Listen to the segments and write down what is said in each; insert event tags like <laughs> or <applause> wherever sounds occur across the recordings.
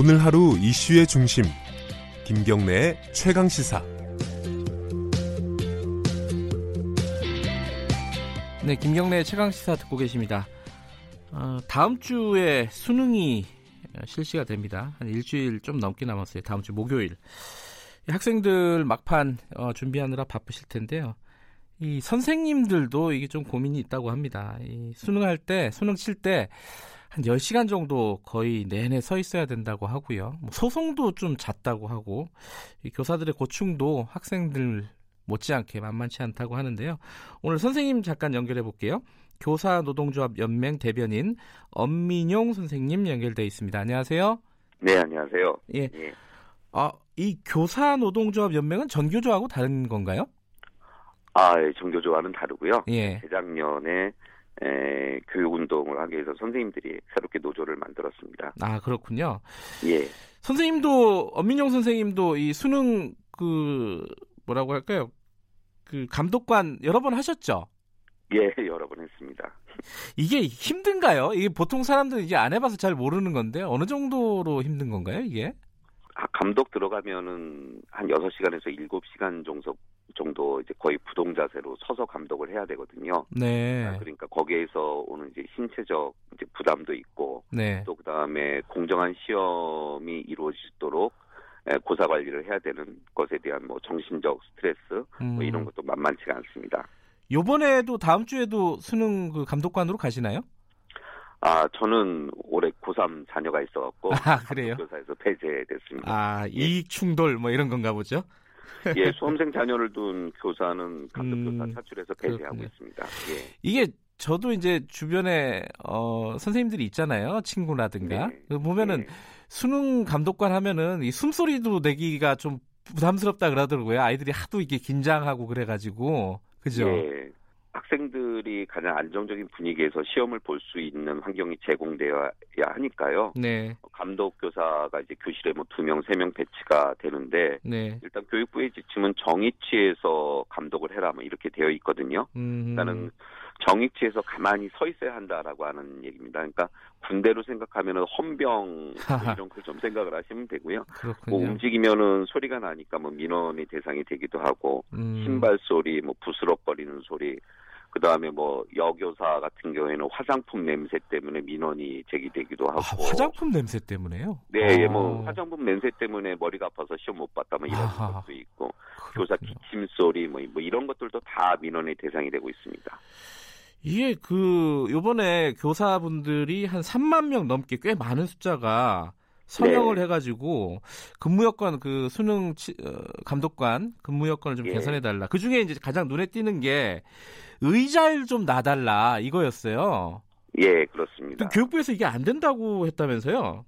오늘 하루 이슈의 중심 김경래의 최강 시사 네, 김경래 최강 시사 듣고 계십니다. 어, 다음 주에 수능이 실시가 됩니다. 한 일주일 좀 넘게 남았어요. 다음 주 목요일. 학생들 막판 어, 준비하느라 바쁘실 텐데요. 이 선생님들도 이게 좀 고민이 있다고 합니다. 이 수능할 때, 수능 칠 때 한 10시간 정도 거의 내내 서 있어야 된다고 하고요. 뭐 소송도 좀 잦다고 하고, 이 교사들의 고충도 학생들 못지않게 만만치 않다고 하는데요. 오늘 선생님 잠깐 연결해 볼게요. 교사 노동조합 연맹 대변인 엄민용 선생님 연결돼 있습니다. 안녕하세요. 네, 안녕하세요. 예. 예. 아, 이 교사 노동조합 연맹은 전교조하고 다른 건가요? 아, 예, 전교조와는 다르고요. 예. 재작년에 에, 교육 운동을 하기 위해서 선생님들이 새롭게 노조를 만들었습니다. 아, 그렇군요. 예. 선생님도 엄민용 선생님도 이 수능 그 뭐라고 할까요? 그 감독관 여러 번 하셨죠? 예, <laughs> 여러 번 했습니다. 이게 힘든가요? 이게 보통 사람들은 이게 안 해봐서 잘 모르는 건데 어느 정도로 힘든 건가요, 이게? 아, 감독 들어가면은 한 6시간에서 7시간 정도 정도 이제 거의 부동 자세로 서서 감독을 해야 되거든요. 네. 아, 그러니까 거기에서 오는 이제 신체적 이제 부담도 있고 네. 또 그다음에 공정한 시험이 이루어지도록 고사 관리를 해야 되는 것에 대한 뭐 정신적 스트레스 음. 뭐 이런 것도 만만치가 않습니다. 요번에도 다음 주에도 수능 그 감독관으로 가시나요? 아, 저는 올해 고3 자녀가 있어갖고. 아, 그래요? 교사에서 폐지됐습니다. 아, 이익 충돌 뭐 이런 건가 보죠? 예, <laughs> 수험생 자녀를 둔 교사는 감독교사 음, 차출해서 폐지하고 그렇군요. 있습니다. 예. 이게 저도 이제 주변에 어, 선생님들이 있잖아요. 친구라든가. 네. 그 보면은 예. 수능 감독관 하면은 이 숨소리도 내기가 좀 부담스럽다 그러더라고요. 아이들이 하도 이게 긴장하고 그래 가지고. 그죠? 예. 학생들이 가장 안정적인 분위기에서 시험을 볼 수 있는 환경이 제공되어야 하니까요. 네. 감독 교사가 이제 교실에 뭐 두 명, 세 명 배치가 되는데 네. 일단 교육부의 지침은 정위치에서 감독을 해라 뭐 이렇게 되어 있거든요. 음, 일단은 정위치에서 가만히 서 있어야 한다라고 하는 얘기입니다. 그러니까 군대로 생각하면은 헌병 뭐 이런 걸 좀 생각을 하시면 되고요. 그렇군요. 뭐 움직이면은 소리가 나니까 뭐 민원의 대상이 되기도 하고 음, 신발 소리, 뭐 부스럭거리는 소리, 그 다음에 뭐 여교사 같은 경우에는 화장품 냄새 때문에 민원이 제기되기도 하고. 아, 화장품 냄새 때문에요? 네, 아, 뭐 화장품 냄새 때문에 머리가 아파서 시험 못 봤다, 뭐 이런 아하. 것도 있고, 교사 그렇군요. 기침 소리, 뭐, 뭐 이런 것들도 다 민원의 대상이 되고 있습니다. 이게 그 요번에 교사분들이 한 3만 명 넘게 꽤 많은 숫자가 서명을 네. 해가지고 근무 여건 그 수능 치- 어, 감독관 근무 여건을 좀 예. 개선해 달라. 그 중에 이제 가장 눈에 띄는 게 의자를 좀 놔달라 이거였어요. 예, 또 그렇습니다. 교육부에서 이게 안 된다고 했다면서요?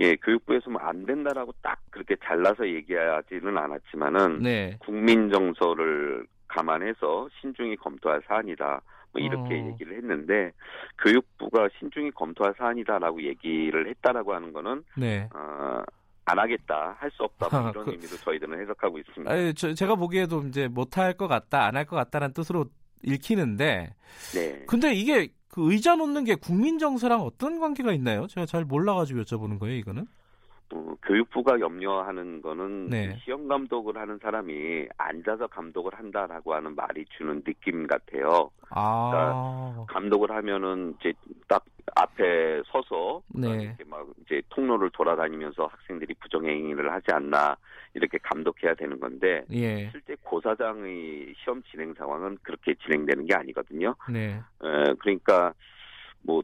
예, 교육부에서 뭐 안 된다라고 딱 그렇게 잘라서 얘기하지는 않았지만은 네. 국민 정서를 감안해서 신중히 검토할 사안이다. 뭐 이렇게 어. 얘기를 했는데 교육부가 신중히 검토할 사안이다라고 얘기를 했다라고 하는 거는 네. 어, 안 하겠다, 할 수 없다 뭐 아, <laughs> 이런 그- 의미로 저희들은 해석하고 있습니다. 아니, 저, 제가 보기에도 이제 못할 것 같다, 안 할 것 같다는 뜻으로 읽히는데 네. 근데 이게 그 의자 놓는 게 국민 정서랑 어떤 관계가 있나요? 제가 잘 몰라가지고 여쭤보는 거예요, 이거는. 어, 교육부가 염려하는 거는 네. 시험 감독을 하는 사람이 앉아서 감독을 한다라고 하는 말이 주는 느낌 같아요. 아, 감독을 하면은 이제 딱 앞에 서서 네. 이렇게 막 이제 통로를 돌아다니면서 학생들이 부정행위를 하지 않나 이렇게 감독해야 되는 건데 예, 실제 고사장의 시험 진행 상황은 그렇게 진행되는 게 아니거든요. 네, 에, 그러니까 뭐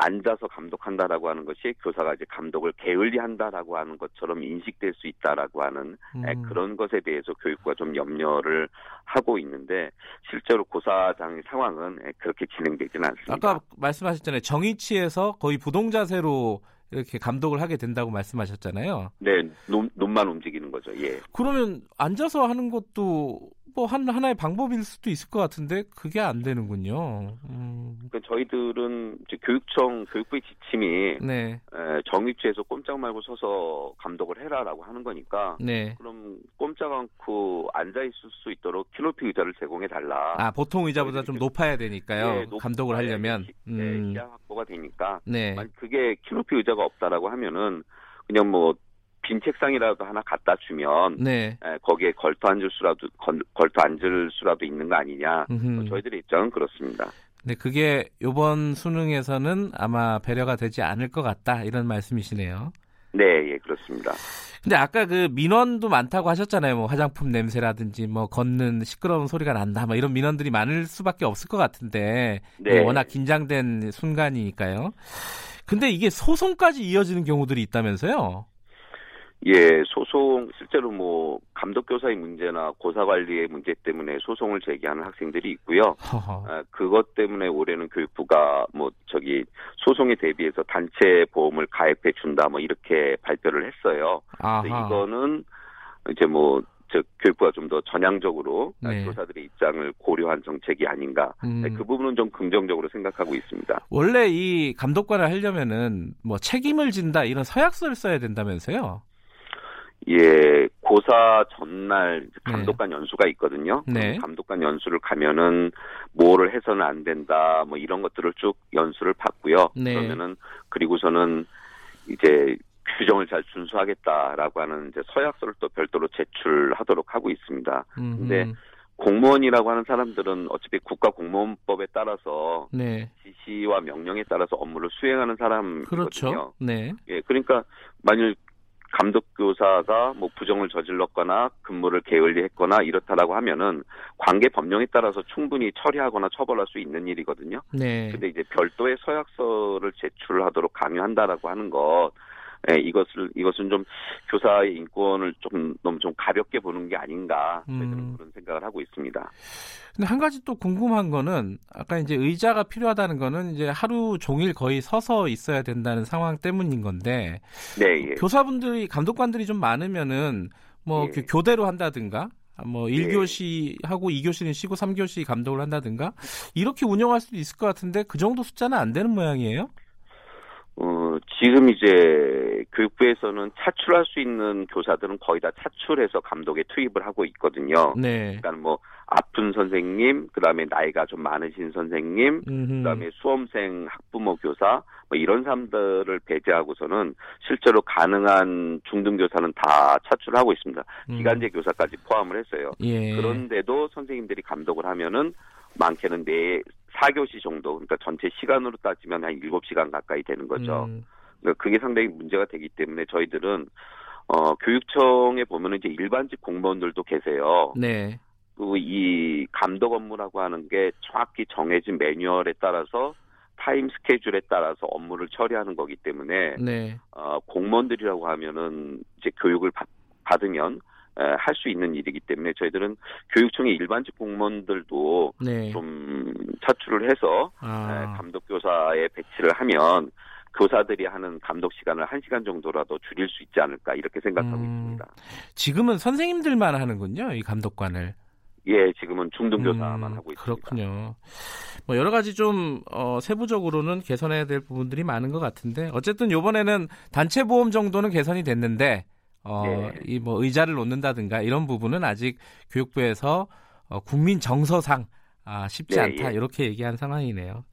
앉아서 감독한다라고 하는 것이 교사가 이제 감독을 게을리한다라고 하는 것처럼 인식될 수 있다라고 하는 에, 음, 그런 것에 대해서 교육부가 좀 염려를 하고 있는데 실제로 고사장의 상황은 에, 그렇게 진행되지는 않습니다. 아까 말씀하셨잖아요. 정위치에서 거의 부동 자세로 이렇게 감독을 하게 된다고 말씀하셨잖아요. 네, 눈, 눈만 움직이는 거죠. 예. 그러면 앉아서 하는 것도 뭐한 하나의 방법일 수도 있을 것 같은데 그게 안 되는군요. 음, 그러니까 저희들은 이제 교육청 교육부의 지침이 네, 에, 정위치에서 꼼짝 말고 서서 감독을 해라라고 하는 거니까 네. 그럼 꼼짝 않고 앉아 있을 수 있도록 키높이 의자를 제공해 달라. 아 보통 의자보다 좀 높아야 되니까요. 네, 높- 감독을 하려면. 네, 음, 시야 확보가 되니까 네, 만약 그게 키높이 의자가 없다라고 하면은 그냥 뭐 빈 책상이라도 하나 갖다 주면 네. 에, 거기에 걸터 앉을 수라도 걸, 걸터 앉을 수라도 있는 거 아니냐. 뭐 저희들의 입장은 그렇습니다. 네, 그게 이번 수능에서는 아마 배려가 되지 않을 것 같다 이런 말씀이시네요. 네, 예, 그렇습니다. 근데 아까 그 민원도 많다고 하셨잖아요. 뭐 화장품 냄새라든지 뭐 걷는 시끄러운 소리가 난다. 뭐 이런 민원들이 많을 수밖에 없을 것 같은데 네. 워낙 긴장된 순간이니까요. 근데 이게 소송까지 이어지는 경우들이 있다면서요? 예, 소송 실제로 뭐 감독 교사의 문제나 고사 관리의 문제 때문에 소송을 제기하는 학생들이 있고요. 아, 그것 때문에 올해는 교육부가 뭐 저기 소송에 대비해서 단체 보험을 가입해 준다 뭐 이렇게 발표를 했어요. 이거는 이제 뭐저 교육부가 좀 더 전향적으로 네. 교사들의 입장을 고려한 정책이 아닌가. 음. 네, 그 부분은 좀 긍정적으로 생각하고 있습니다. 원래 이 감독관을 하려면은 뭐 책임을 진다 이런 서약서를 써야 된다면서요? 예, 고사 전날 네. 감독관 연수가 있거든요. 네. 감독관 연수를 가면은 뭐를 해서는 안 된다, 뭐 이런 것들을 쭉 연수를 받고요. 네. 그러면은 그리고서는 이제 규정을 잘 준수하겠다라고 하는 이제 서약서를 또 별도로 제출하도록 하고 있습니다. 음, 근데 공무원이라고 하는 사람들은 어차피 국가 공무원법에 따라서 네, 지시와 명령에 따라서 업무를 수행하는 사람이거든요. 그렇죠. 네, 예, 그러니까 만일 감독 교사가 뭐 부정을 저질렀거나 근무를 게을리했거나 이렇다라고 하면은 관계 법령에 따라서 충분히 처리하거나 처벌할 수 있는 일이거든요. 네. 근데 이제 별도의 서약서를 제출하도록 강요한다라고 하는 것, 예, 이것을 이것은 좀 교사의 인권을 좀 너무 좀 가볍게 보는 게 아닌가 음. 그런 생각을 하고 있습니다. 근데 한 가지 또 궁금한 거는 아까 이제 의자가 필요하다는 거는 이제 하루 종일 거의 서서 있어야 된다는 상황 때문인 건데 네, 예. 교사분들이 감독관들이 좀 많으면은 뭐 예. 교- 교대로 한다든가 뭐 1교시 하고 2교시는 쉬고 3교시 감독을 한다든가 이렇게 운영할 수도 있을 것 같은데 그 정도 숫자는 안 되는 모양이에요? 어, 지금 이제 교육부에서는 차출할 수 있는 교사들은 거의 다 차출해서 감독에 투입을 하고 있거든요. 네. 그러니까 뭐 아픈 선생님, 그다음에 나이가 좀 많으신 선생님, 음흠. 그다음에 수험생, 학부모 교사 뭐 이런 사람들을 배제하고서는 실제로 가능한 중등 교사는 다 차출하고 있습니다. 음. 기간제 교사까지 포함을 했어요. 예. 그런데도 선생님들이 감독을 하면은 많게는 네 4교시 정도, 그러니까 전체 시간으로 따지면 한 7시간 가까이 되는 거죠. 음. 그러니까 그게 상당히 문제가 되기 때문에 저희들은 어 교육청에 보면은 이제 일반직 공무원들도 계세요. 네. 그이 감독 업무라고 하는 게 정확히 정해진 매뉴얼에 따라서 타임 스케줄에 따라서 업무를 처리하는 거기 때문에 네. 어 공무원들이라고 하면은 이제 교육을 받, 받으면 할 수 있는 일이기 때문에 저희들은 교육청의 일반직 공무원들도 네. 좀 차출을 해서 에, 아. 감독 교사에 배치를 하면 교사들이 하는 감독 시간을 한 시간 정도라도 줄일 수 있지 않을까 이렇게 생각하고 음. 있습니다. 지금은 선생님들만 하는군요. 이 감독관을. 예, 지금은 중등 교사만 음, 하고 있습니다. 그렇군요. 뭐 여러 가지 좀 어, 세부적으로는 개선해야 될 부분들이 많은 것 같은데 어쨌든 이번에는 단체 보험 정도는 개선이 됐는데 어, 예. 이뭐 의자를 놓는다든가 이런 부분은 아직 교육부에서 어, 국민 정서상 아, 쉽지 네, 않다 예. 이렇게 얘기한 상황이네요.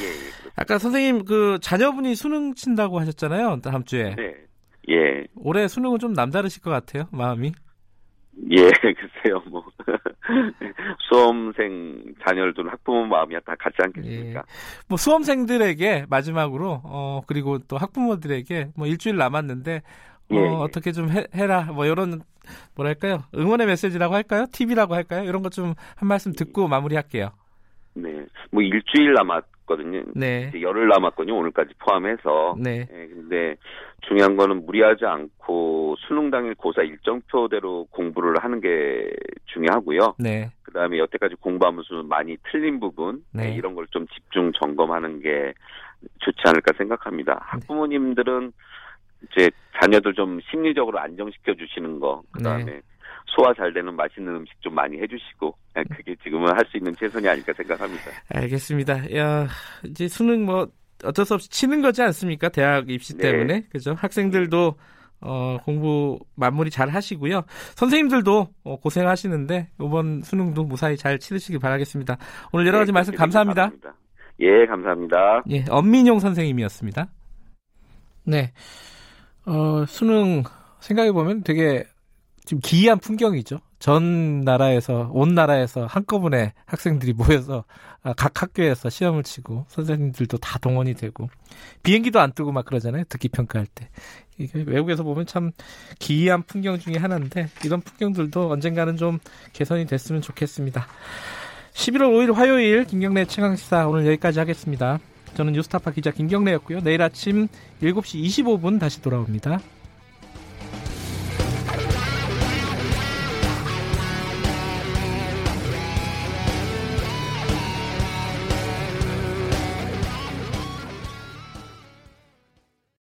예, 예. 아까 선생님 그 자녀분이 수능 친다고 하셨잖아요. 다음 주에 네. 예, 올해 수능은 좀 남다르실 것 같아요. 마음이. 예, <laughs> 글쎄요, 뭐. <laughs> 수험생 자녀를 둔 학부모 마음이 다 같지 않겠습니까? 뭐 수험생들에게 마지막으로 어 그리고 또 학부모들에게 뭐 일주일 남았는데 어, 예, 예. 어떻게 좀 해, 해라 뭐 이런 뭐랄까요 응원의 메시지라고 할까요 팁이라고 할까요 이런 것 좀 한 말씀 듣고 마무리할게요. 네. 뭐 일주일 남았거든요. 네, 열흘 남았거든요. 오늘까지 포함해서. 네, 예, 근데 중요한 거는 무리하지 않고 수능 당일 고사 일정표대로 공부를 하는 게 중요하고요. 네, 그 다음에 여태까지 공부하면서 많이 틀린 부분, 네. 예, 이런 걸 좀 집중 점검하는 게 좋지 않을까 생각합니다. 네. 학부모님들은 이제 자녀들 좀 심리적으로 안정시켜 주시는 거, 그 다음에 네. 소화 잘 되는 맛있는 음식 좀 많이 해주시고, 예, 그게 지금은 할 수 있는 최선이 아닐까 생각합니다. 알겠습니다. 야 이제 수능 뭐 어쩔 수 없이 치는 거지 않습니까 대학 입시 네. 때문에 그죠 학생들도 어, 공부 마무리 잘 하시고요. 선생님들도 어, 고생하시는데 이번 수능도 무사히 잘 치르시길 바라겠습니다. 오늘 여러 가지 네, 말씀 감사합니다. 바랍니다. 예, 감사합니다. 예, 엄민용 선생님이었습니다. 네. 어, 수능 생각해 보면 되게 좀 기이한 풍경이죠. 전 나라에서 온 나라에서 한꺼번에 학생들이 모여서 아, 각 학교에서 시험을 치고 선생님들도 다 동원이 되고 비행기도 안 뜨고 막 그러잖아요. 듣기 평가할 때. 이게 외국에서 보면 참 기이한 풍경 중에 하나인데 이런 풍경들도 언젠가는 좀 개선이 됐으면 좋겠습니다. 11월 5일 화요일 김경래 최강시사 오늘 여기까지 하겠습니다. 저는 뉴스타파 기자 김경래였고요. 내일 아침 7시 25분 다시 돌아옵니다.